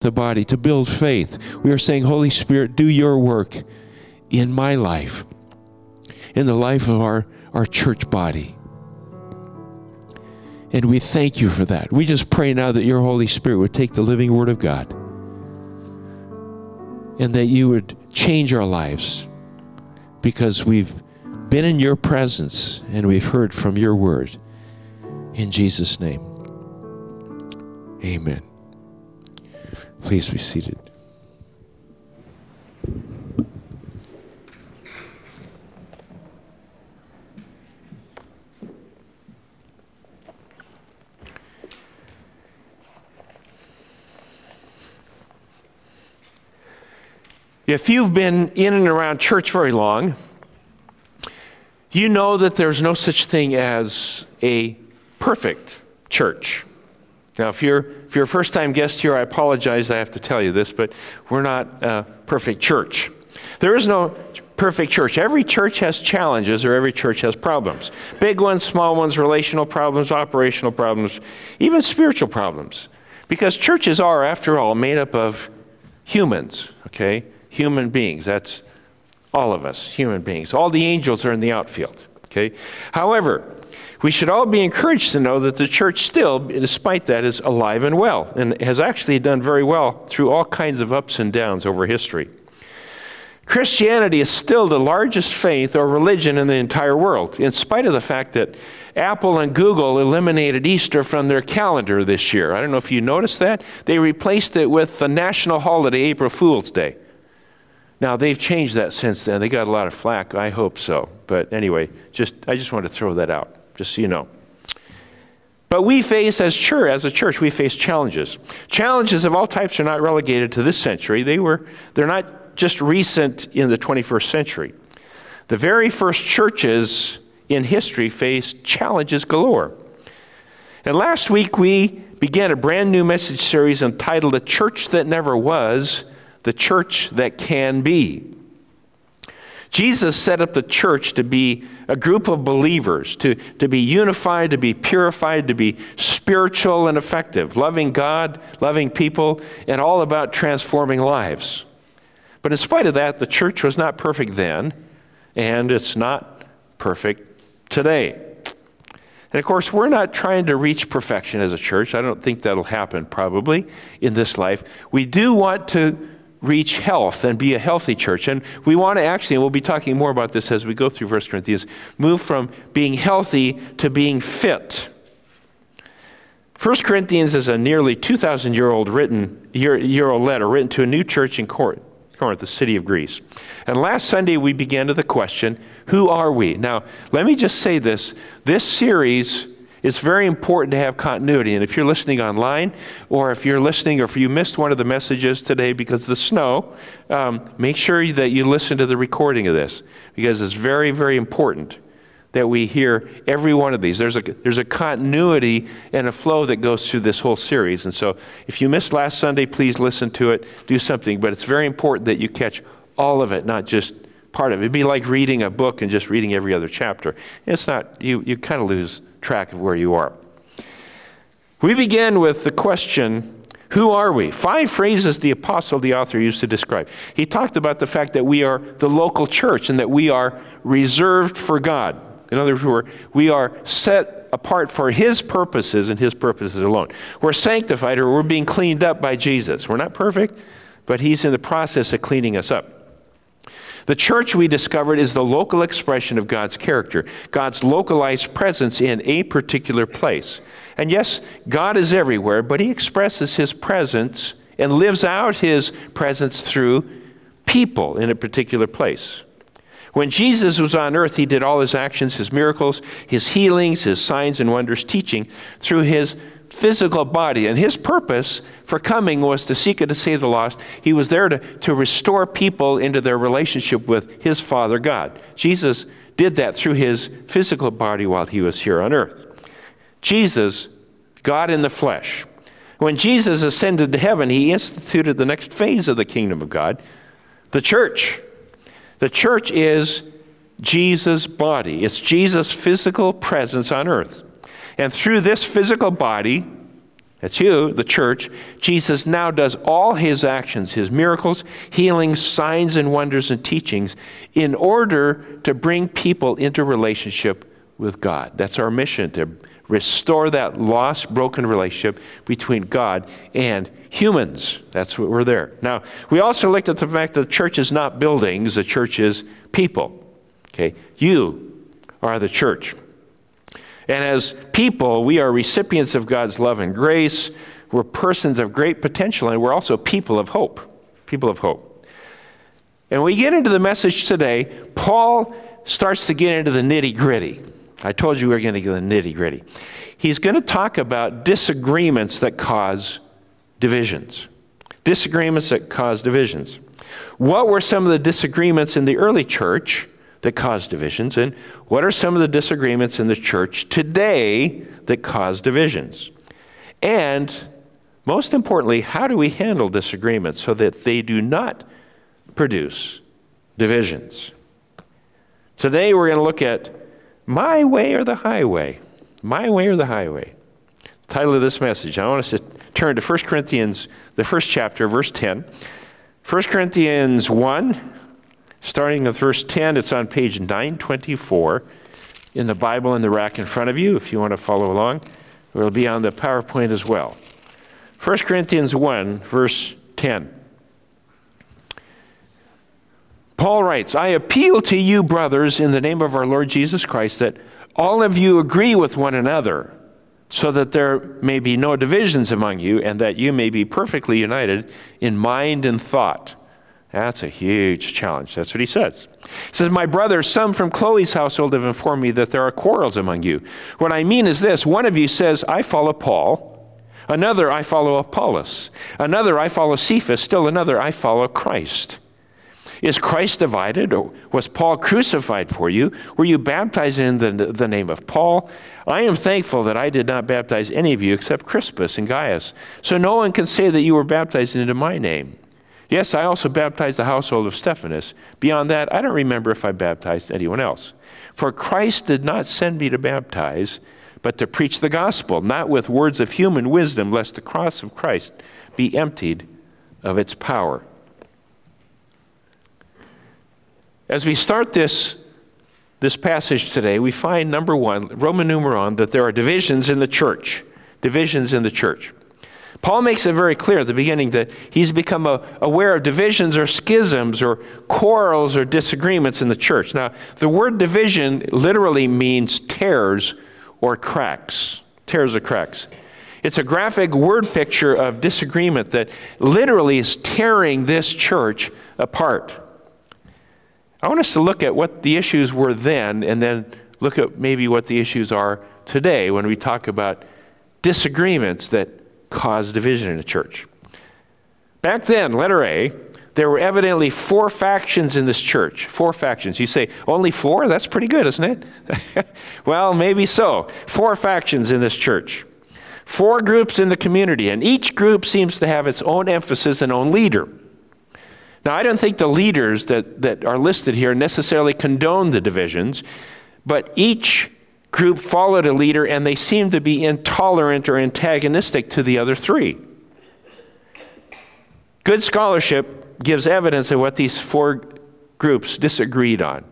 the body, to build faith. We are saying, Holy Spirit, do your work in my life, in the life of our, our church body. And we thank you for that. We just pray now that your Holy Spirit would take the living Word of God and that you would change our lives because we've been in your presence and we've heard from your Word. In Jesus' name, amen. Please be seated. If you've been in and around church very long, you know that there's no such thing as a perfect church. Now, if you're, if you're a first time guest here, I apologize, I have to tell you this, but we're not a perfect church. There is no perfect church. Every church has challenges or every church has problems big ones, small ones, relational problems, operational problems, even spiritual problems. Because churches are, after all, made up of humans, okay? human beings. That's all of us, human beings. All the angels are in the outfield. Okay? However, we should all be encouraged to know that the church still, despite that, is alive and well and has actually done very well through all kinds of ups and downs over history. Christianity is still the largest faith or religion in the entire world, in spite of the fact that Apple and Google eliminated Easter from their calendar this year. I don't know if you noticed that. They replaced it with the national holiday, April Fool's Day. Now they've changed that since then. They got a lot of flack. I hope so. But anyway, just I just want to throw that out, just so you know. But we face as church, as a church, we face challenges. Challenges of all types are not relegated to this century. They were they're not just recent in the 21st century. The very first churches in history faced challenges galore. And last week we began a brand new message series entitled "The Church That Never Was the church that can be. Jesus set up the church to be a group of believers, to, to be unified, to be purified, to be spiritual and effective, loving God, loving people, and all about transforming lives. But in spite of that, the church was not perfect then, and it's not perfect today. And of course, we're not trying to reach perfection as a church. I don't think that'll happen probably in this life. We do want to reach health and be a healthy church. And we want to actually, and we'll be talking more about this as we go through 1 Corinthians, move from being healthy to being fit. 1 Corinthians is a nearly 2,000 year old written year, year old letter written to a new church in Corinth, the city of Greece. And last Sunday we began to the question, who are we? Now, let me just say this. This series it's very important to have continuity. And if you're listening online, or if you're listening, or if you missed one of the messages today because of the snow, um, make sure that you listen to the recording of this because it's very, very important that we hear every one of these. There's a, there's a continuity and a flow that goes through this whole series. And so if you missed last Sunday, please listen to it, do something. But it's very important that you catch all of it, not just part of it. It'd be like reading a book and just reading every other chapter. It's not, you, you kind of lose track of where you are. We begin with the question who are we? Five phrases the apostle, the author, used to describe. He talked about the fact that we are the local church and that we are reserved for God. In other words, we are set apart for His purposes and His purposes alone. We're sanctified or we're being cleaned up by Jesus. We're not perfect, but He's in the process of cleaning us up. The church, we discovered, is the local expression of God's character, God's localized presence in a particular place. And yes, God is everywhere, but He expresses His presence and lives out His presence through people in a particular place. When Jesus was on earth, He did all His actions, His miracles, His healings, His signs and wonders, teaching through His physical body. And his purpose for coming was to seek and to save the lost. He was there to, to restore people into their relationship with his Father God. Jesus did that through his physical body while he was here on earth. Jesus, God in the flesh. When Jesus ascended to heaven, he instituted the next phase of the kingdom of God, the church. The church is Jesus' body, it's Jesus' physical presence on earth. And through this physical body, That's you, the church. Jesus now does all his actions, his miracles, healings, signs, and wonders, and teachings in order to bring people into relationship with God. That's our mission to restore that lost, broken relationship between God and humans. That's what we're there. Now, we also looked at the fact that the church is not buildings, the church is people. Okay? You are the church. And as people, we are recipients of God's love and grace. We're persons of great potential, and we're also people of hope. People of hope. And we get into the message today, Paul starts to get into the nitty gritty. I told you we were going to get the nitty gritty. He's going to talk about disagreements that cause divisions. Disagreements that cause divisions. What were some of the disagreements in the early church? That cause divisions? And what are some of the disagreements in the church today that cause divisions? And most importantly, how do we handle disagreements so that they do not produce divisions? Today we're going to look at my way or the highway. My way or the highway. The title of this message. I want us to turn to 1 Corinthians, the first chapter, verse 10. 1 Corinthians 1, Starting with verse 10, it's on page 924 in the Bible in the rack in front of you if you want to follow along. It'll be on the PowerPoint as well. 1 Corinthians 1, verse 10. Paul writes, I appeal to you, brothers, in the name of our Lord Jesus Christ, that all of you agree with one another, so that there may be no divisions among you, and that you may be perfectly united in mind and thought. That's a huge challenge. That's what he says. He says, My brother, some from Chloe's household have informed me that there are quarrels among you. What I mean is this one of you says, I follow Paul. Another, I follow Apollos. Another, I follow Cephas. Still another, I follow Christ. Is Christ divided? Or was Paul crucified for you? Were you baptized in the, the name of Paul? I am thankful that I did not baptize any of you except Crispus and Gaius. So no one can say that you were baptized into my name. Yes, I also baptized the household of Stephanas. Beyond that, I don't remember if I baptized anyone else. For Christ did not send me to baptize, but to preach the gospel, not with words of human wisdom, lest the cross of Christ be emptied of its power. As we start this, this passage today, we find number one, Roman numeron, that there are divisions in the church. Divisions in the church. Paul makes it very clear at the beginning that he's become a, aware of divisions or schisms or quarrels or disagreements in the church. Now, the word division literally means tears or cracks. Tears or cracks. It's a graphic word picture of disagreement that literally is tearing this church apart. I want us to look at what the issues were then and then look at maybe what the issues are today when we talk about disagreements that cause division in a church. Back then, letter A, there were evidently four factions in this church. Four factions. You say, only four? That's pretty good, isn't it? well, maybe so. Four factions in this church. Four groups in the community, and each group seems to have its own emphasis and own leader. Now, I don't think the leaders that, that are listed here necessarily condone the divisions, but each group followed a leader and they seemed to be intolerant or antagonistic to the other three. Good scholarship gives evidence of what these four groups disagreed on.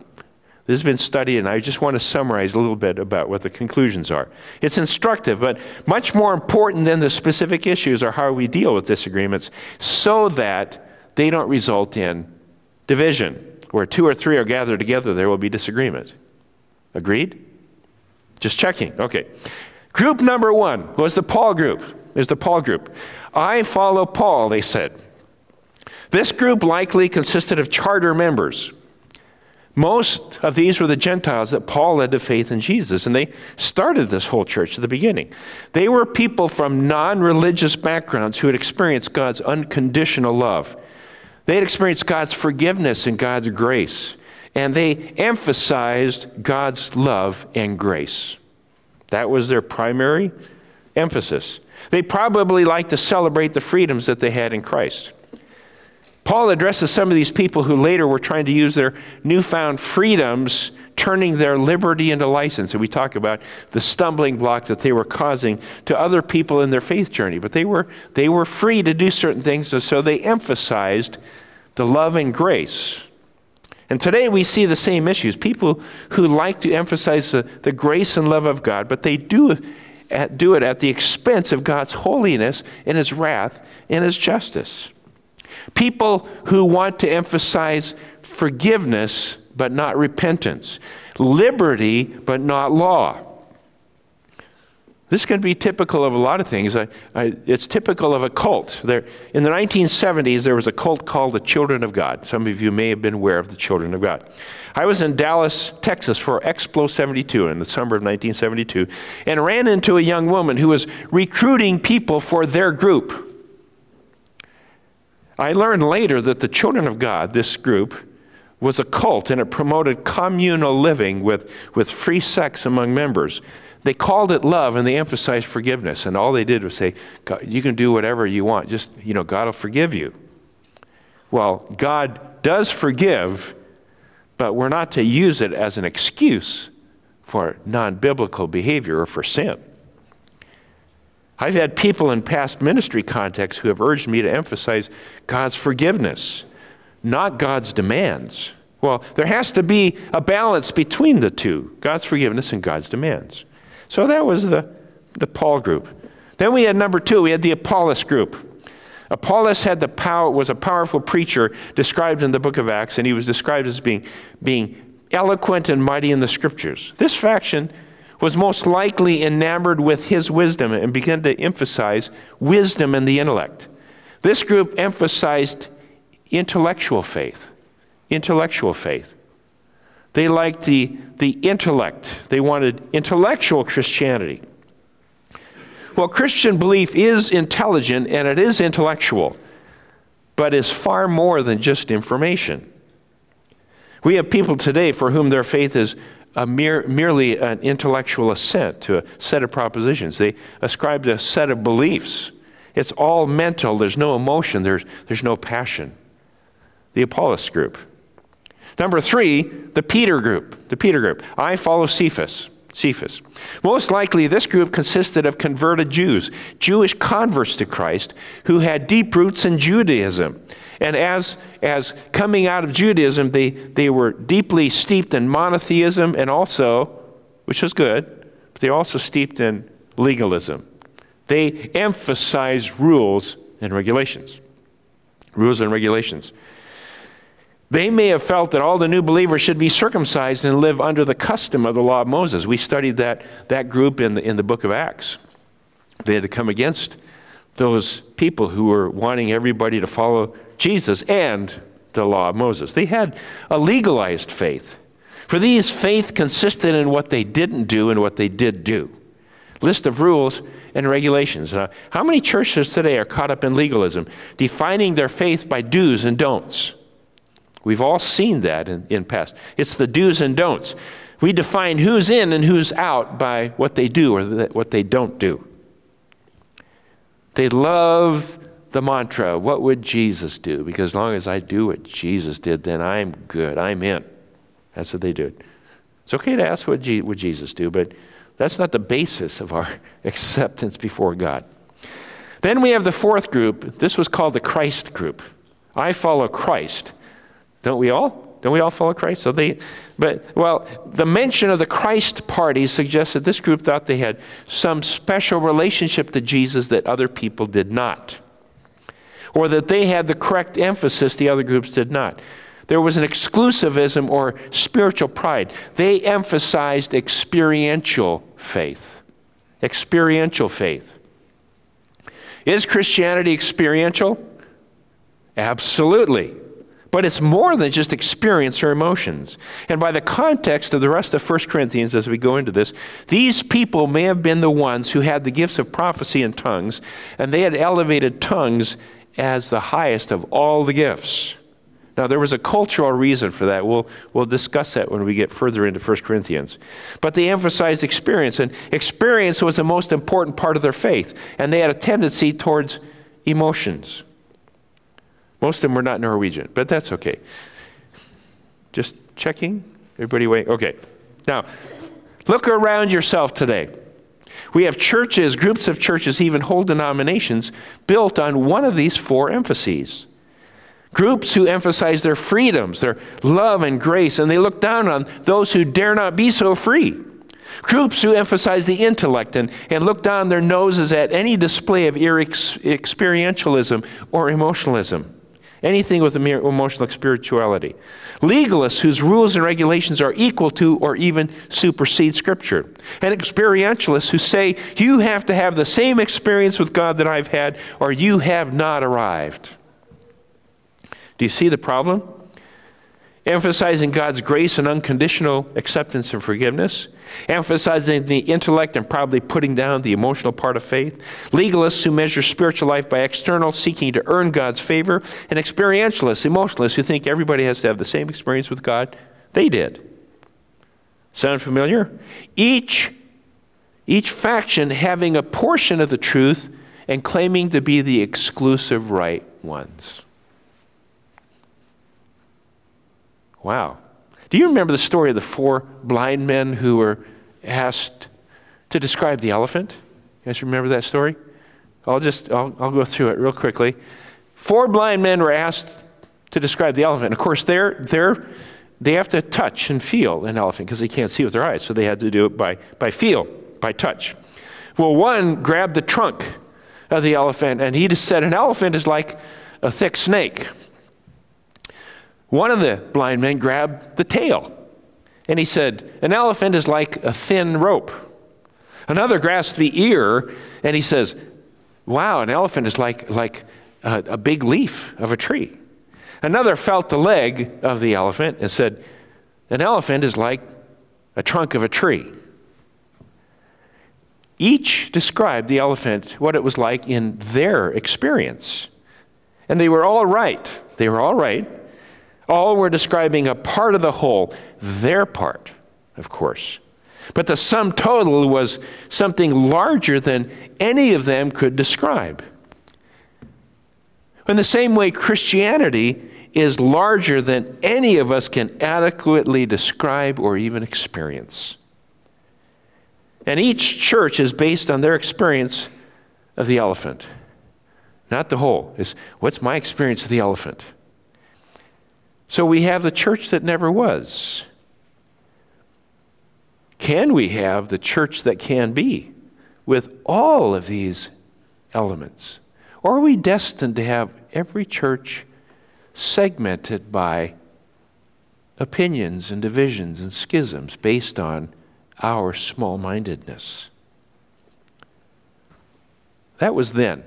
This has been studied, and I just want to summarize a little bit about what the conclusions are. It's instructive, but much more important than the specific issues are how we deal with disagreements so that they don't result in division. Where two or three are gathered together, there will be disagreement. Agreed? Just checking. Okay. Group number one was the Paul group. Is the Paul group. I follow Paul, they said. This group likely consisted of charter members. Most of these were the Gentiles that Paul led to faith in Jesus, and they started this whole church at the beginning. They were people from non religious backgrounds who had experienced God's unconditional love. They had experienced God's forgiveness and God's grace and they emphasized God's love and grace. That was their primary emphasis. They probably liked to celebrate the freedoms that they had in Christ. Paul addresses some of these people who later were trying to use their newfound freedoms turning their liberty into license. And we talk about the stumbling blocks that they were causing to other people in their faith journey. But they were, they were free to do certain things, so they emphasized the love and grace. And today we see the same issues. People who like to emphasize the, the grace and love of God, but they do, at, do it at the expense of God's holiness and His wrath and His justice. People who want to emphasize forgiveness but not repentance, liberty but not law. This can be typical of a lot of things. I, I, it's typical of a cult. There, in the 1970s, there was a cult called the Children of God. Some of you may have been aware of the Children of God. I was in Dallas, Texas for Explo 72 in the summer of 1972 and ran into a young woman who was recruiting people for their group. I learned later that the Children of God, this group, was a cult and it promoted communal living with, with free sex among members. They called it love and they emphasized forgiveness. And all they did was say, You can do whatever you want. Just, you know, God will forgive you. Well, God does forgive, but we're not to use it as an excuse for non biblical behavior or for sin. I've had people in past ministry contexts who have urged me to emphasize God's forgiveness, not God's demands. Well, there has to be a balance between the two God's forgiveness and God's demands. So that was the, the Paul group. Then we had number two, we had the Apollos group. Apollos had the power, was a powerful preacher described in the book of Acts, and he was described as being, being eloquent and mighty in the scriptures. This faction was most likely enamored with his wisdom and began to emphasize wisdom and the intellect. This group emphasized intellectual faith. Intellectual faith. They liked the, the intellect, they wanted intellectual Christianity. Well, Christian belief is intelligent and it is intellectual, but is far more than just information. We have people today for whom their faith is a mere, merely an intellectual assent to a set of propositions. They ascribe to a set of beliefs. It's all mental, there's no emotion, there's, there's no passion. The Apollos group. Number three, the Peter group. The Peter group. I follow Cephas. Cephas. Most likely, this group consisted of converted Jews, Jewish converts to Christ, who had deep roots in Judaism. And as, as coming out of Judaism, they, they were deeply steeped in monotheism and also, which was good, but they also steeped in legalism. They emphasized rules and regulations. Rules and regulations. They may have felt that all the new believers should be circumcised and live under the custom of the law of Moses. We studied that, that group in the, in the book of Acts. They had to come against those people who were wanting everybody to follow Jesus and the law of Moses. They had a legalized faith. For these, faith consisted in what they didn't do and what they did do. List of rules and regulations. Uh, how many churches today are caught up in legalism, defining their faith by do's and don'ts? We've all seen that in, in past. It's the do's and don'ts. We define who's in and who's out by what they do or what they don't do. They love the mantra, what would Jesus do? Because as long as I do what Jesus did, then I'm good. I'm in. That's what they do. It's okay to ask what would Jesus do, but that's not the basis of our acceptance before God. Then we have the fourth group. This was called the Christ group. I follow Christ. Don't we all? Don't we all follow Christ? So they, but well, the mention of the Christ party suggests that this group thought they had some special relationship to Jesus that other people did not, or that they had the correct emphasis the other groups did not. There was an exclusivism or spiritual pride. They emphasized experiential faith. Experiential faith. Is Christianity experiential? Absolutely. But it's more than just experience or emotions. And by the context of the rest of 1 Corinthians as we go into this, these people may have been the ones who had the gifts of prophecy and tongues, and they had elevated tongues as the highest of all the gifts. Now, there was a cultural reason for that. We'll, we'll discuss that when we get further into 1 Corinthians. But they emphasized experience, and experience was the most important part of their faith, and they had a tendency towards emotions. Most of them were not Norwegian, but that's okay. Just checking. Everybody wait? Okay. Now, look around yourself today. We have churches, groups of churches, even whole denominations built on one of these four emphases. Groups who emphasize their freedoms, their love and grace, and they look down on those who dare not be so free. Groups who emphasize the intellect and, and look down their noses at any display of experientialism or emotionalism. Anything with emotional spirituality. Legalists whose rules and regulations are equal to or even supersede Scripture. And experientialists who say you have to have the same experience with God that I've had or you have not arrived. Do you see the problem? Emphasizing God's grace and unconditional acceptance and forgiveness, emphasizing the intellect and probably putting down the emotional part of faith, legalists who measure spiritual life by external, seeking to earn God's favor, and experientialists, emotionalists who think everybody has to have the same experience with God they did. Sound familiar? Each, each faction having a portion of the truth and claiming to be the exclusive right ones. Wow. Do you remember the story of the four blind men who were asked to describe the elephant? You guys remember that story? I'll just I'll, I'll go through it real quickly. Four blind men were asked to describe the elephant. Of course, they're, they're, they have to touch and feel an elephant because they can't see with their eyes, so they had to do it by, by feel, by touch. Well, one grabbed the trunk of the elephant and he just said, An elephant is like a thick snake. One of the blind men grabbed the tail and he said, An elephant is like a thin rope. Another grasped the ear and he says, Wow, an elephant is like, like a, a big leaf of a tree. Another felt the leg of the elephant and said, An elephant is like a trunk of a tree. Each described the elephant, what it was like in their experience. And they were all right. They were all right. All were describing a part of the whole, their part, of course. But the sum total was something larger than any of them could describe. In the same way, Christianity is larger than any of us can adequately describe or even experience. And each church is based on their experience of the elephant, not the whole. Is what's my experience of the elephant? So we have the church that never was. Can we have the church that can be with all of these elements? Or are we destined to have every church segmented by opinions and divisions and schisms based on our small mindedness? That was then.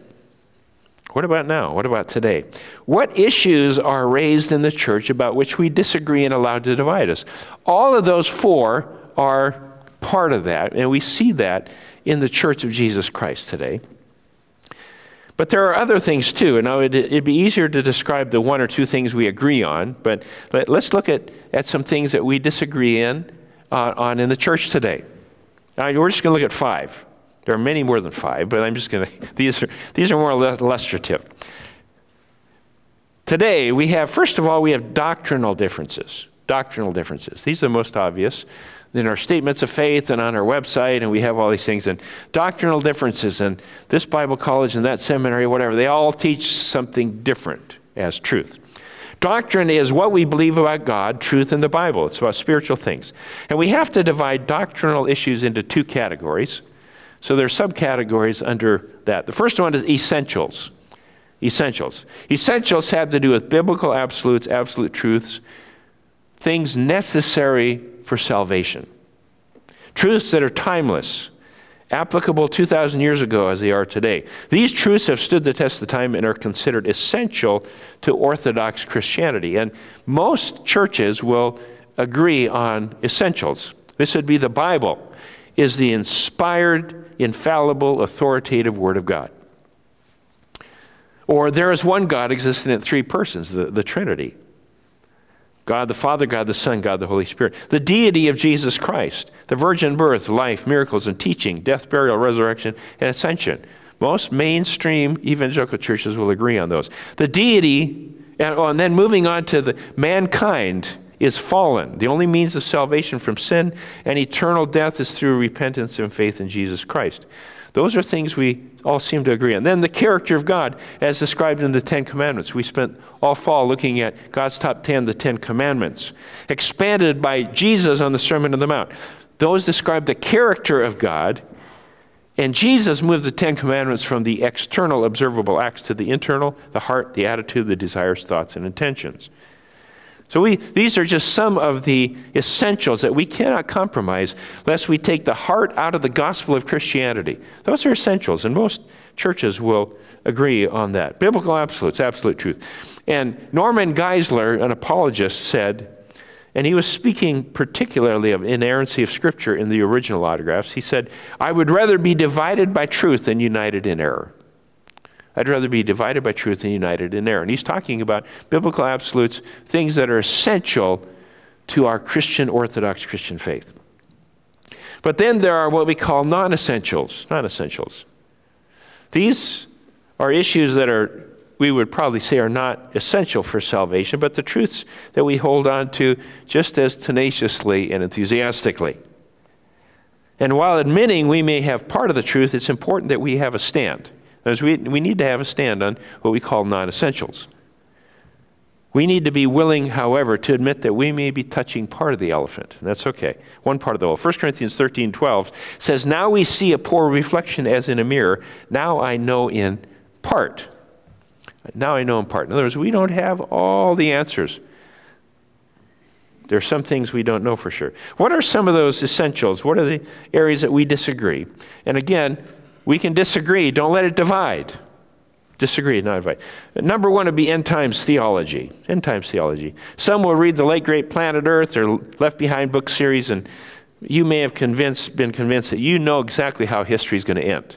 What about now? What about today? What issues are raised in the church about which we disagree and allowed to divide us? All of those four are part of that, and we see that in the church of Jesus Christ today. But there are other things too, and it'd be easier to describe the one or two things we agree on, but let, us look at, at some things that we disagree in, uh, on in the church today. Now, we're just going to look at five. There are many more than five, but I'm just going to, these are, these are more illustrative. Today, we have, first of all, we have doctrinal differences. Doctrinal differences. These are the most obvious in our statements of faith and on our website, and we have all these things. And doctrinal differences, and this Bible college and that seminary, whatever, they all teach something different as truth. Doctrine is what we believe about God, truth in the Bible. It's about spiritual things. And we have to divide doctrinal issues into two categories so there are subcategories under that. The first one is essentials. Essentials. Essentials have to do with biblical absolutes, absolute truths, things necessary for salvation. Truths that are timeless, applicable 2,000 years ago as they are today. These truths have stood the test of time and are considered essential to Orthodox Christianity. And most churches will agree on essentials. This would be the Bible is the inspired, infallible, authoritative Word of God. Or there is one God existing in three persons, the, the Trinity God the Father, God the Son, God the Holy Spirit. The deity of Jesus Christ, the virgin birth, life, miracles, and teaching, death, burial, resurrection, and ascension. Most mainstream evangelical churches will agree on those. The deity, and, oh, and then moving on to the mankind is fallen. The only means of salvation from sin and eternal death is through repentance and faith in Jesus Christ. Those are things we all seem to agree on. Then the character of God, as described in the Ten Commandments. We spent all fall looking at God's top ten, the Ten Commandments, expanded by Jesus on the Sermon on the Mount. Those describe the character of God, and Jesus moved the Ten Commandments from the external observable acts to the internal, the heart, the attitude, the desires, thoughts, and intentions. So we, these are just some of the essentials that we cannot compromise lest we take the heart out of the gospel of Christianity. Those are essentials, and most churches will agree on that. Biblical absolutes, absolute truth. And Norman Geisler, an apologist, said, and he was speaking particularly of inerrancy of Scripture in the original autographs. He said, I would rather be divided by truth than united in error. I'd rather be divided by truth than united in error. And he's talking about biblical absolutes, things that are essential to our Christian, Orthodox Christian faith. But then there are what we call non essentials. Non essentials. These are issues that are, we would probably say, are not essential for salvation, but the truths that we hold on to just as tenaciously and enthusiastically. And while admitting we may have part of the truth, it's important that we have a stand. Words, we, we need to have a stand on what we call non essentials. We need to be willing, however, to admit that we may be touching part of the elephant. And that's okay. One part of the whole. 1 Corinthians 13 12 says, Now we see a poor reflection as in a mirror. Now I know in part. Now I know in part. In other words, we don't have all the answers. There are some things we don't know for sure. What are some of those essentials? What are the areas that we disagree? And again, we can disagree. Don't let it divide. Disagree, not divide. Number one would be end times theology. End times theology. Some will read the late great Planet Earth or Left Behind book series, and you may have convinced, been convinced that you know exactly how history is going to end.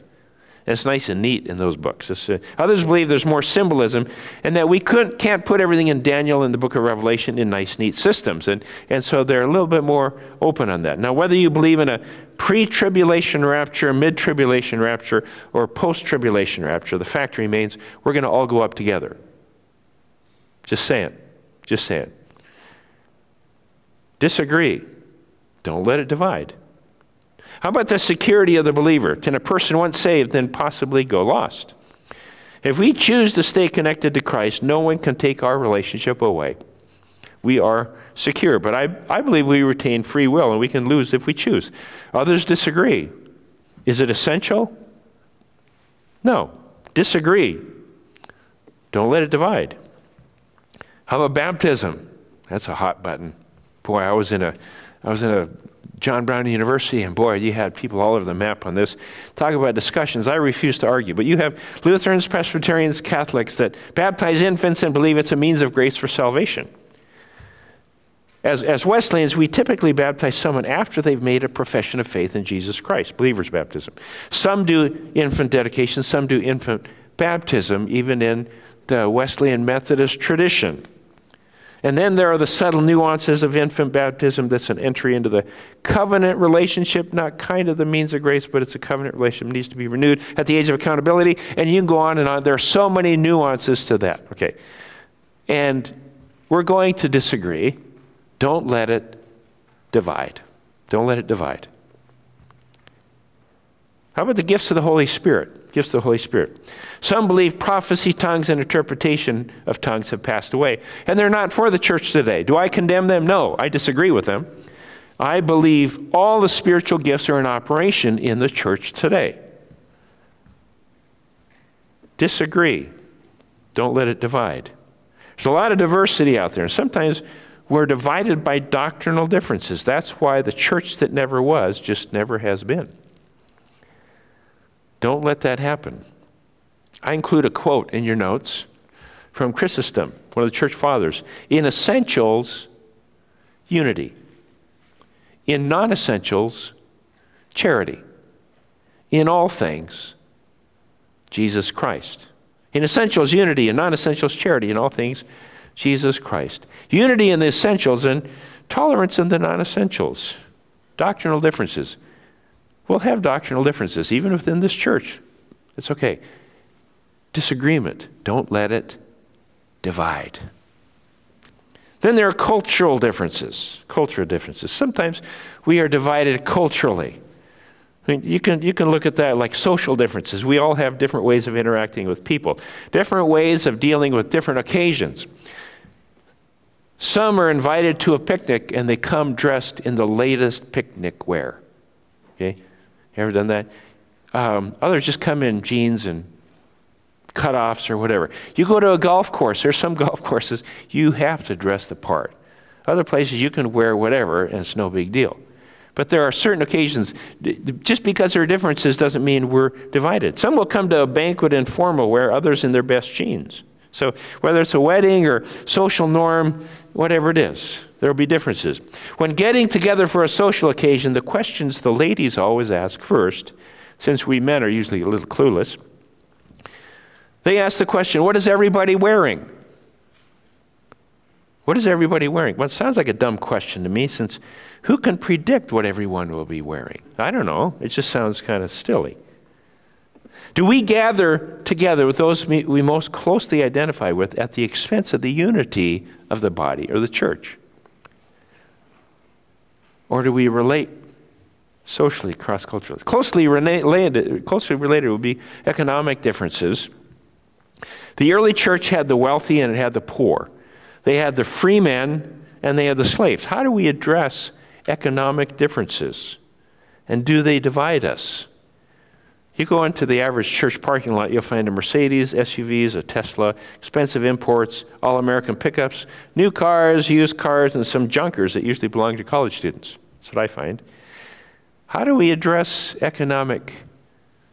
And it's nice and neat in those books. Uh, others believe there's more symbolism and that we couldn't, can't put everything in Daniel and the book of Revelation in nice, neat systems. And, and so they're a little bit more open on that. Now, whether you believe in a pre tribulation rapture, mid tribulation rapture, or post tribulation rapture, the fact remains we're going to all go up together. Just saying. Just saying. Disagree. Don't let it divide. How about the security of the believer? Can a person once saved then possibly go lost? If we choose to stay connected to Christ, no one can take our relationship away. We are secure, but I, I believe we retain free will and we can lose if we choose. Others disagree. Is it essential? No. Disagree. Don't let it divide. How about baptism? That's a hot button. Boy, I was in a I was in a John Brown University, and boy, you had people all over the map on this. Talk about discussions. I refuse to argue, but you have Lutherans, Presbyterians, Catholics that baptize infants and believe it's a means of grace for salvation. As, as Wesleyans, we typically baptize someone after they've made a profession of faith in Jesus Christ, believer's baptism. Some do infant dedication, some do infant baptism, even in the Wesleyan Methodist tradition. And then there are the subtle nuances of infant baptism that's an entry into the covenant relationship, not kind of the means of grace, but it's a covenant relationship. Needs to be renewed at the age of accountability. And you can go on and on. There are so many nuances to that. Okay. And we're going to disagree. Don't let it divide. Don't let it divide. How about the gifts of the Holy Spirit? Gifts of the Holy Spirit. Some believe prophecy, tongues, and interpretation of tongues have passed away, and they're not for the church today. Do I condemn them? No, I disagree with them. I believe all the spiritual gifts are in operation in the church today. Disagree. Don't let it divide. There's a lot of diversity out there, and sometimes we're divided by doctrinal differences. That's why the church that never was just never has been. Don't let that happen. I include a quote in your notes from Chrysostom, one of the church fathers. In essentials, unity. In non essentials, charity. In all things, Jesus Christ. In essentials, unity. In non essentials, charity. In all things, Jesus Christ. Unity in the essentials and tolerance in the non essentials. Doctrinal differences. We'll have doctrinal differences, even within this church. It's okay. Disagreement, don't let it divide. Then there are cultural differences. Cultural differences. Sometimes we are divided culturally. I mean, you can, you can look at that like social differences. We all have different ways of interacting with people, different ways of dealing with different occasions. Some are invited to a picnic and they come dressed in the latest picnic wear. Okay? You ever done that? Um, others just come in jeans and cutoffs or whatever. You go to a golf course, there's some golf courses, you have to dress the part. Other places you can wear whatever and it's no big deal. But there are certain occasions, just because there are differences doesn't mean we're divided. Some will come to a banquet in formal wear, others in their best jeans. So whether it's a wedding or social norm, whatever it is, there will be differences. When getting together for a social occasion, the questions the ladies always ask first, since we men are usually a little clueless, they ask the question, what is everybody wearing? What is everybody wearing? Well, it sounds like a dumb question to me since who can predict what everyone will be wearing? I don't know. It just sounds kind of stilly. Do we gather together with those we most closely identify with at the expense of the unity of the body or the church? Or do we relate socially, cross culturally? Closely related, closely related would be economic differences. The early church had the wealthy and it had the poor. They had the free men and they had the slaves. How do we address economic differences? And do they divide us? You go into the average church parking lot, you'll find a Mercedes, SUVs, a Tesla, expensive imports, all American pickups, new cars, used cars, and some junkers that usually belong to college students. That's what I find. How do we address economic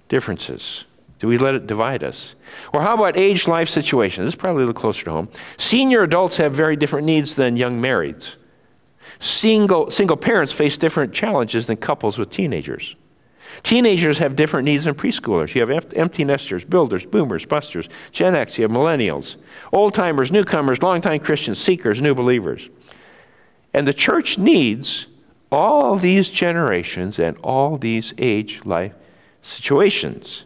differences? Do we let it divide us? Or how about age life situations? This is probably a little closer to home. Senior adults have very different needs than young marrieds. Single, single parents face different challenges than couples with teenagers. Teenagers have different needs than preschoolers. You have empty nesters, builders, boomers, busters, Gen X, you have millennials, old timers, newcomers, longtime Christians, seekers, new believers. And the church needs all these generations and all these age life situations.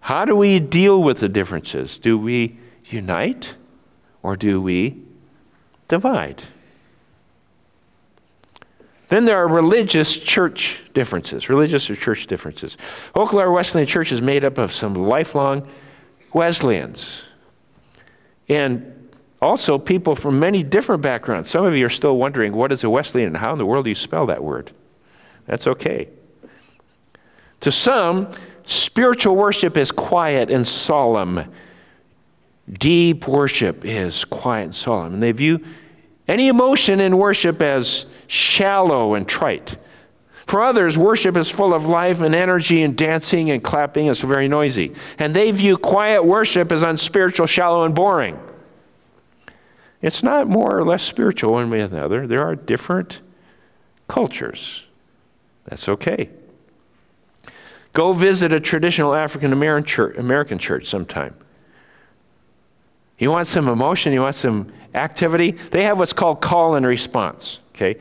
How do we deal with the differences? Do we unite or do we divide? Then there are religious church differences, religious or church differences. Claire Wesleyan Church is made up of some lifelong Wesleyans. And also people from many different backgrounds. Some of you are still wondering what is a Wesleyan and how in the world do you spell that word? That's okay. To some, spiritual worship is quiet and solemn. Deep worship is quiet and solemn. And they view any emotion in worship as shallow and trite. For others, worship is full of life and energy and dancing and clapping. It's very noisy. And they view quiet worship as unspiritual, shallow, and boring. It's not more or less spiritual one way or another. There are different cultures. That's okay. Go visit a traditional African American church sometime. You want some emotion, you want some activity? They have what's called call and response. Okay?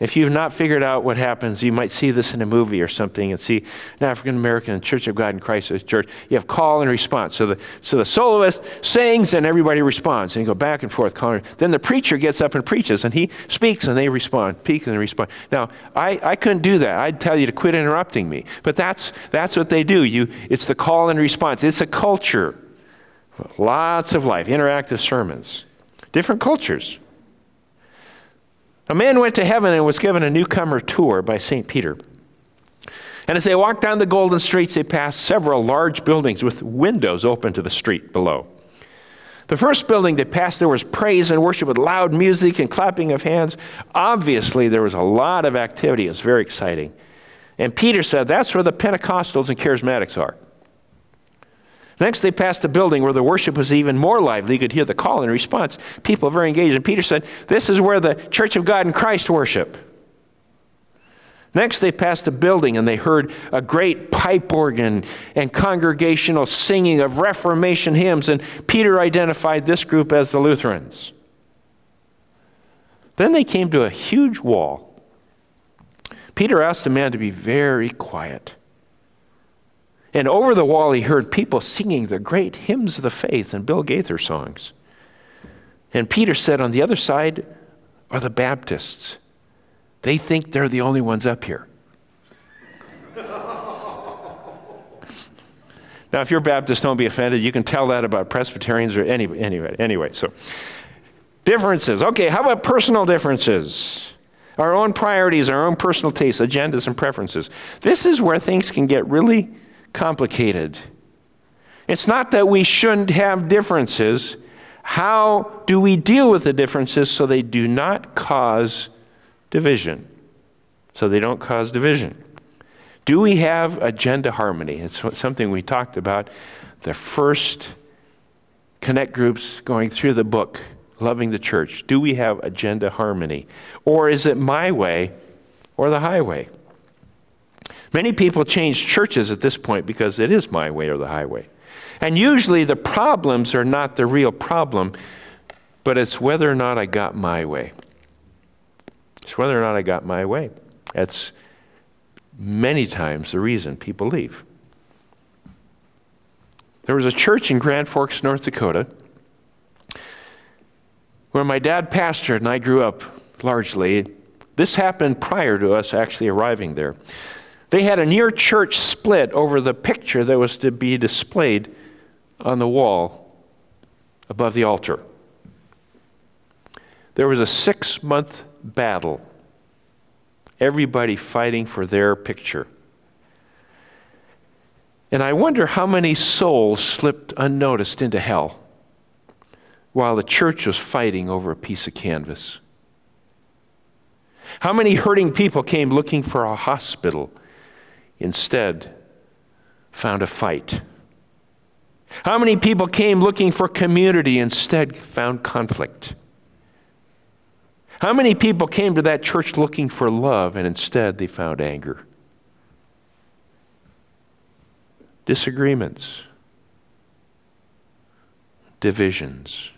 If you've not figured out what happens, you might see this in a movie or something and see an African American Church of God in Christ church. You have call and response. So the, so the soloist sings and everybody responds. And you go back and forth. Calling. Then the preacher gets up and preaches and he speaks and they respond, speak and respond. Now, I, I couldn't do that. I'd tell you to quit interrupting me. But that's, that's what they do. You, it's the call and response. It's a culture. Lots of life, interactive sermons. Different cultures. A man went to heaven and was given a newcomer tour by St. Peter. And as they walked down the golden streets, they passed several large buildings with windows open to the street below. The first building they passed, there was praise and worship with loud music and clapping of hands. Obviously, there was a lot of activity. It was very exciting. And Peter said, That's where the Pentecostals and charismatics are. Next, they passed a building where the worship was even more lively. You could hear the call and response. People very engaged. And Peter said, This is where the Church of God in Christ worship. Next, they passed a building and they heard a great pipe organ and congregational singing of Reformation hymns. And Peter identified this group as the Lutherans. Then they came to a huge wall. Peter asked the man to be very quiet. And over the wall, he heard people singing the great hymns of the faith and Bill Gaither songs. And Peter said, on the other side are the Baptists. They think they're the only ones up here. now, if you're Baptist, don't be offended. You can tell that about Presbyterians or any, anyway. Anyway, so differences. Okay, how about personal differences? Our own priorities, our own personal tastes, agendas, and preferences. This is where things can get really complicated. It's not that we shouldn't have differences. How do we deal with the differences so they do not cause division? So they don't cause division. Do we have agenda harmony? It's something we talked about the first connect groups going through the book, Loving the Church. Do we have agenda harmony? Or is it my way or the highway? Many people change churches at this point because it is my way or the highway. And usually the problems are not the real problem, but it's whether or not I got my way. It's whether or not I got my way. That's many times the reason people leave. There was a church in Grand Forks, North Dakota, where my dad pastored and I grew up largely. This happened prior to us actually arriving there. They had a near church split over the picture that was to be displayed on the wall above the altar. There was a six month battle, everybody fighting for their picture. And I wonder how many souls slipped unnoticed into hell while the church was fighting over a piece of canvas. How many hurting people came looking for a hospital, instead, found a fight? How many people came looking for community, instead, found conflict? How many people came to that church looking for love, and instead, they found anger? Disagreements, divisions.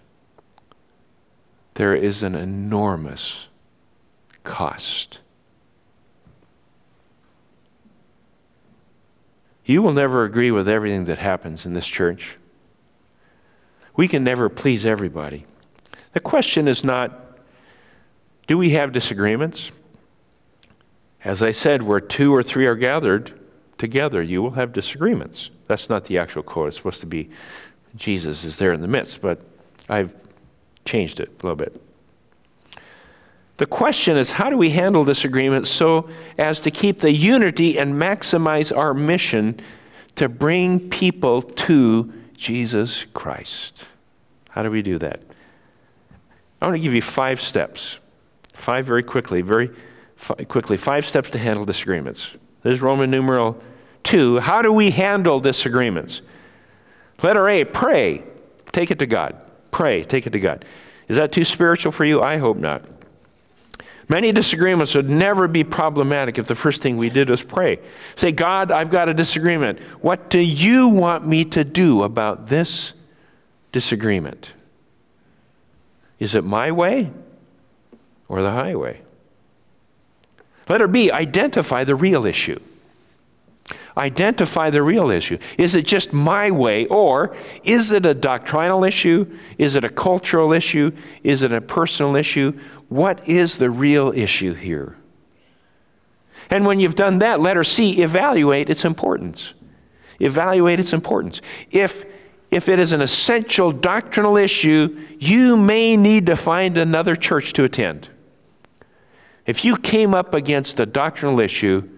There is an enormous cost. You will never agree with everything that happens in this church. We can never please everybody. The question is not do we have disagreements? As I said, where two or three are gathered together, you will have disagreements. That's not the actual quote. It's supposed to be Jesus is there in the midst, but I've changed it a little bit. The question is how do we handle disagreement so as to keep the unity and maximize our mission to bring people to Jesus Christ? How do we do that? I want to give you five steps. Five very quickly, very quickly. Five steps to handle disagreements. This is Roman numeral two. How do we handle disagreements? Letter A, pray. Take it to God. Pray. Take it to God. Is that too spiritual for you? I hope not. Many disagreements would never be problematic if the first thing we did was pray. Say, God, I've got a disagreement. What do you want me to do about this disagreement? Is it my way or the highway? Letter B, identify the real issue. Identify the real issue. Is it just my way, or is it a doctrinal issue? Is it a cultural issue? Is it a personal issue? What is the real issue here? And when you've done that, letter C, evaluate its importance. Evaluate its importance. If, if it is an essential doctrinal issue, you may need to find another church to attend. If you came up against a doctrinal issue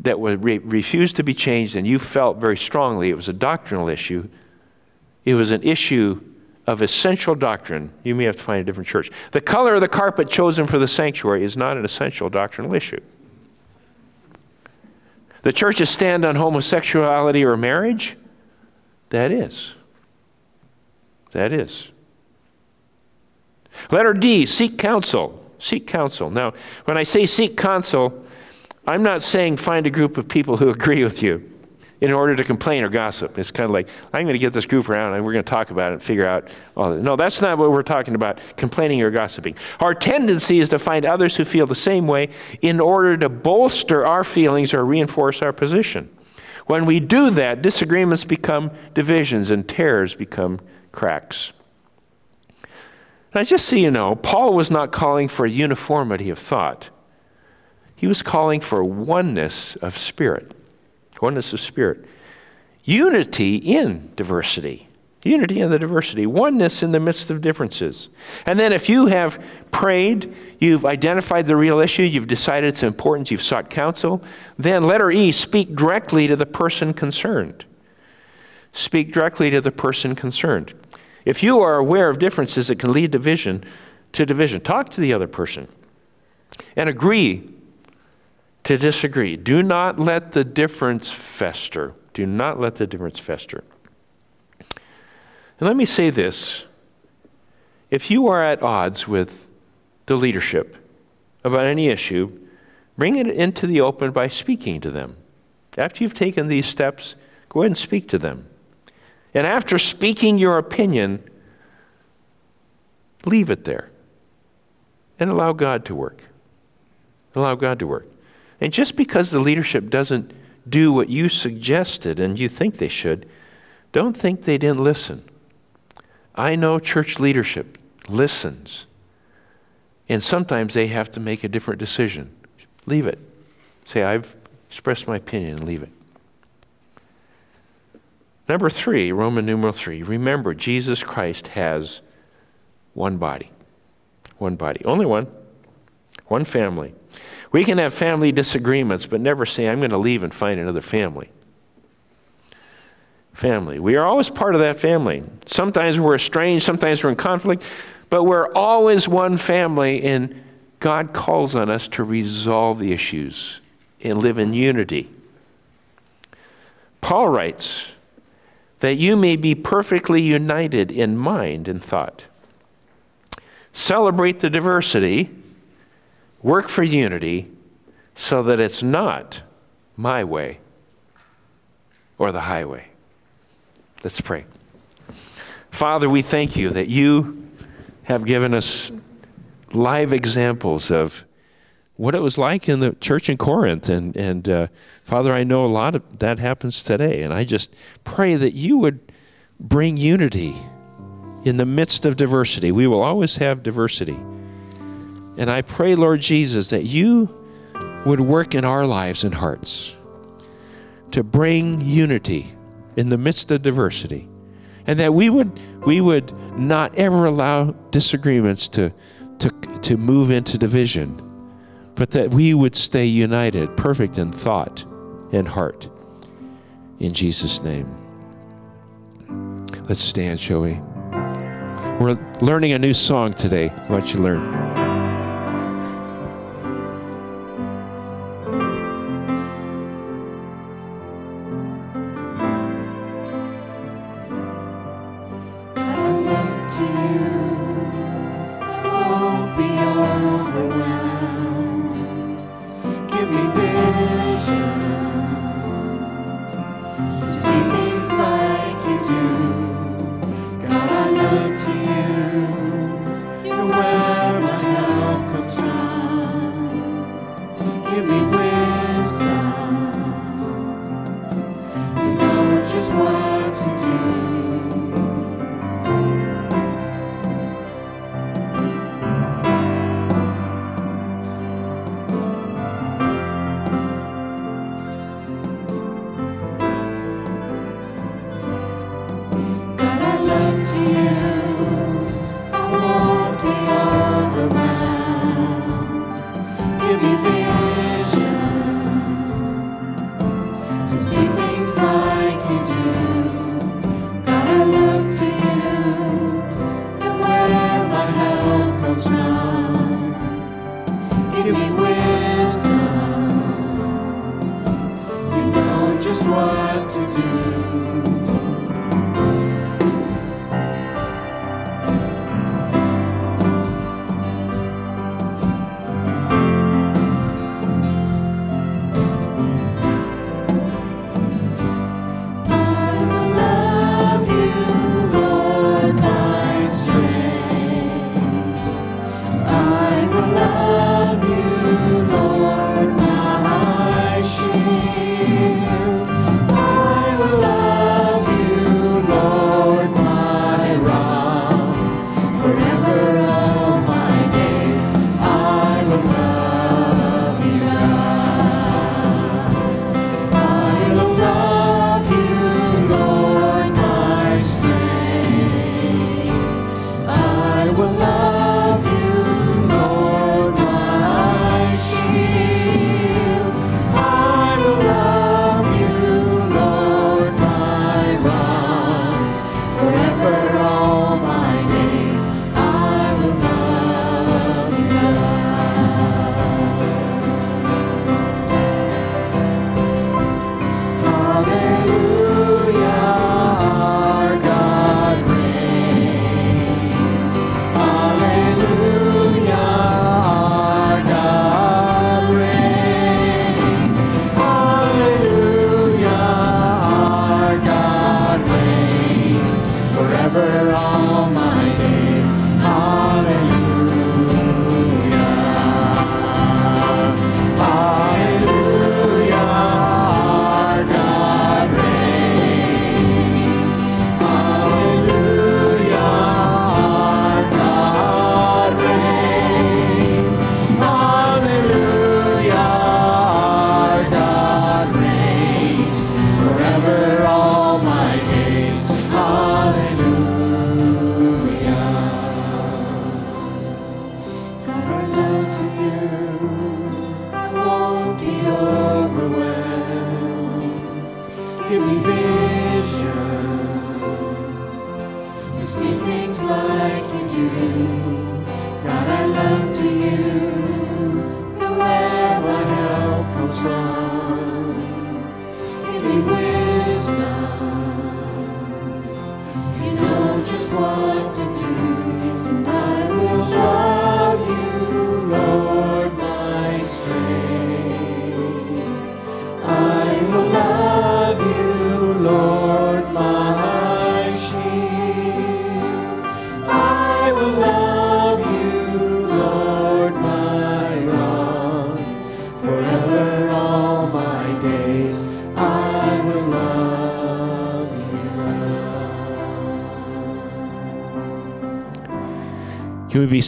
that would re- refuse to be changed and you felt very strongly it was a doctrinal issue, it was an issue of essential doctrine, you may have to find a different church. The color of the carpet chosen for the sanctuary is not an essential doctrinal issue. The church's stand on homosexuality or marriage, that is. That is. Letter D, seek counsel. Seek counsel. Now, when I say seek counsel, I'm not saying find a group of people who agree with you in order to complain or gossip. It's kind of like, I'm going to get this group around and we're going to talk about it and figure out all this. No, that's not what we're talking about, complaining or gossiping. Our tendency is to find others who feel the same way in order to bolster our feelings or reinforce our position. When we do that, disagreements become divisions and tears become cracks. Now, just so you know, Paul was not calling for uniformity of thought. He was calling for oneness of spirit. Oneness of spirit. Unity in diversity. Unity in the diversity. Oneness in the midst of differences. And then, if you have prayed, you've identified the real issue, you've decided it's important, you've sought counsel, then letter E, speak directly to the person concerned. Speak directly to the person concerned. If you are aware of differences that can lead division to division, talk to the other person and agree to disagree. Do not let the difference fester. Do not let the difference fester. And let me say this if you are at odds with the leadership about any issue, bring it into the open by speaking to them. After you've taken these steps, go ahead and speak to them. And after speaking your opinion, leave it there and allow God to work. Allow God to work. And just because the leadership doesn't do what you suggested and you think they should, don't think they didn't listen. I know church leadership listens. And sometimes they have to make a different decision. Leave it. Say, I've expressed my opinion and leave it. Number three, Roman numeral three, remember Jesus Christ has one body. One body. Only one. One family. We can have family disagreements, but never say, I'm going to leave and find another family. Family. We are always part of that family. Sometimes we're estranged, sometimes we're in conflict, but we're always one family, and God calls on us to resolve the issues and live in unity. Paul writes, that you may be perfectly united in mind and thought. Celebrate the diversity, work for unity, so that it's not my way or the highway. Let's pray. Father, we thank you that you have given us live examples of what it was like in the church in Corinth. And, and uh, Father, I know a lot of that happens today. And I just pray that you would bring unity in the midst of diversity. We will always have diversity. And I pray, Lord Jesus, that you would work in our lives and hearts to bring unity in the midst of diversity. And that we would, we would not ever allow disagreements to, to, to move into division but that we would stay united, perfect in thought and heart. In Jesus' name. Let's stand, shall we? We're learning a new song today. Why don't you learn? to you. Oh, be overwhelmed.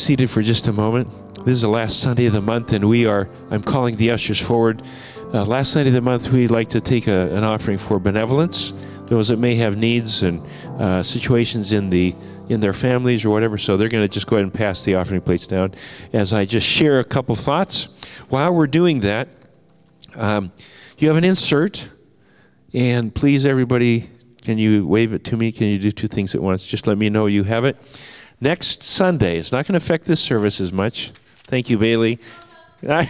Seated for just a moment? This is the last Sunday of the month, and we are, I'm calling the ushers forward. Uh, last Sunday of the month, we'd like to take a, an offering for benevolence, those that may have needs and uh, situations in the in their families or whatever. So they're going to just go ahead and pass the offering plates down as I just share a couple thoughts. While we're doing that, um, you have an insert, and please, everybody, can you wave it to me? Can you do two things at once? Just let me know you have it next Sunday. It's not going to affect this service as much. Thank you, Bailey. uh,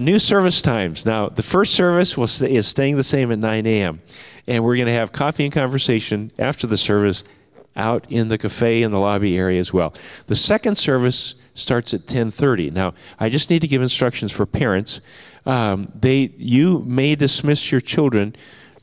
new service times. Now, the first service will st- is staying the same at 9 a.m., and we're going to have coffee and conversation after the service out in the cafe in the lobby area as well. The second service starts at 10:30. Now, I just need to give instructions for parents. Um, they, you may dismiss your children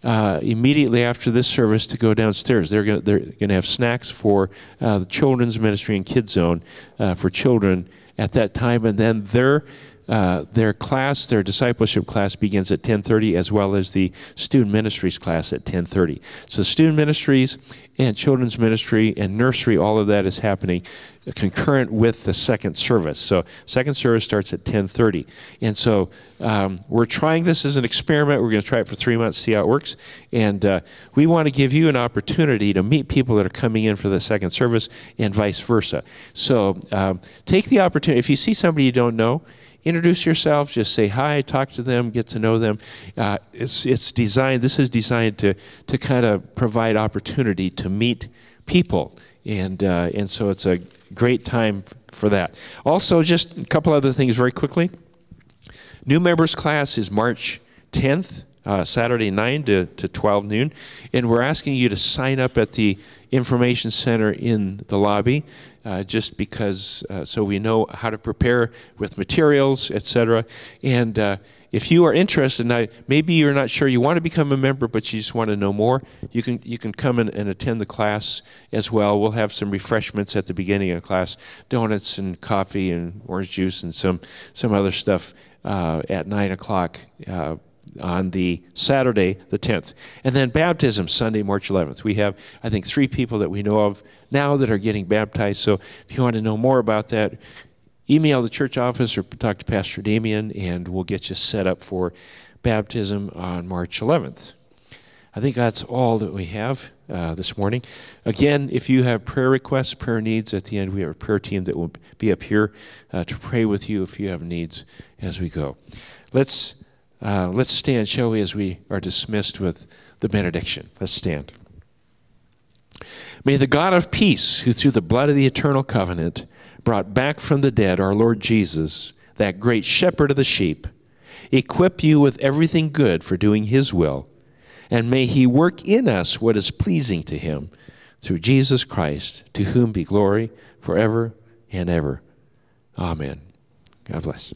uh, immediately after this service to go downstairs. They're going to have snacks for uh, the children's ministry and kids zone uh, for children at that time, and then their uh, their class, their discipleship class, begins at 10:30, as well as the student ministries class at 10:30. So, student ministries and children's ministry and nursery, all of that is happening concurrent with the second service. So, second service starts at 10:30, and so um, we're trying this as an experiment. We're going to try it for three months, see how it works, and uh, we want to give you an opportunity to meet people that are coming in for the second service, and vice versa. So, um, take the opportunity. If you see somebody you don't know introduce yourself, just say hi, talk to them, get to know them. Uh, it's, it's designed, this is designed to, to kind of provide opportunity to meet people. And, uh, and so it's a great time for that. Also, just a couple other things very quickly. New members class is March 10th. Uh, Saturday 9 to, to 12 noon. And we're asking you to sign up at the information center in the lobby uh, just because uh, so we know how to prepare with materials, etc. And uh, if you are interested, maybe you're not sure you want to become a member, but you just want to know more, you can you can come and, and attend the class as well. We'll have some refreshments at the beginning of class, donuts and coffee and orange juice and some some other stuff uh, at nine o'clock uh, on the Saturday, the 10th. And then baptism, Sunday, March 11th. We have, I think, three people that we know of now that are getting baptized. So if you want to know more about that, email the church office or talk to Pastor Damien, and we'll get you set up for baptism on March 11th. I think that's all that we have uh, this morning. Again, if you have prayer requests, prayer needs, at the end we have a prayer team that will be up here uh, to pray with you if you have needs as we go. Let's uh, let's stand, shall we, as we are dismissed with the benediction. Let's stand. May the God of peace, who through the blood of the eternal covenant brought back from the dead our Lord Jesus, that great shepherd of the sheep, equip you with everything good for doing his will, and may he work in us what is pleasing to him through Jesus Christ, to whom be glory forever and ever. Amen. God bless.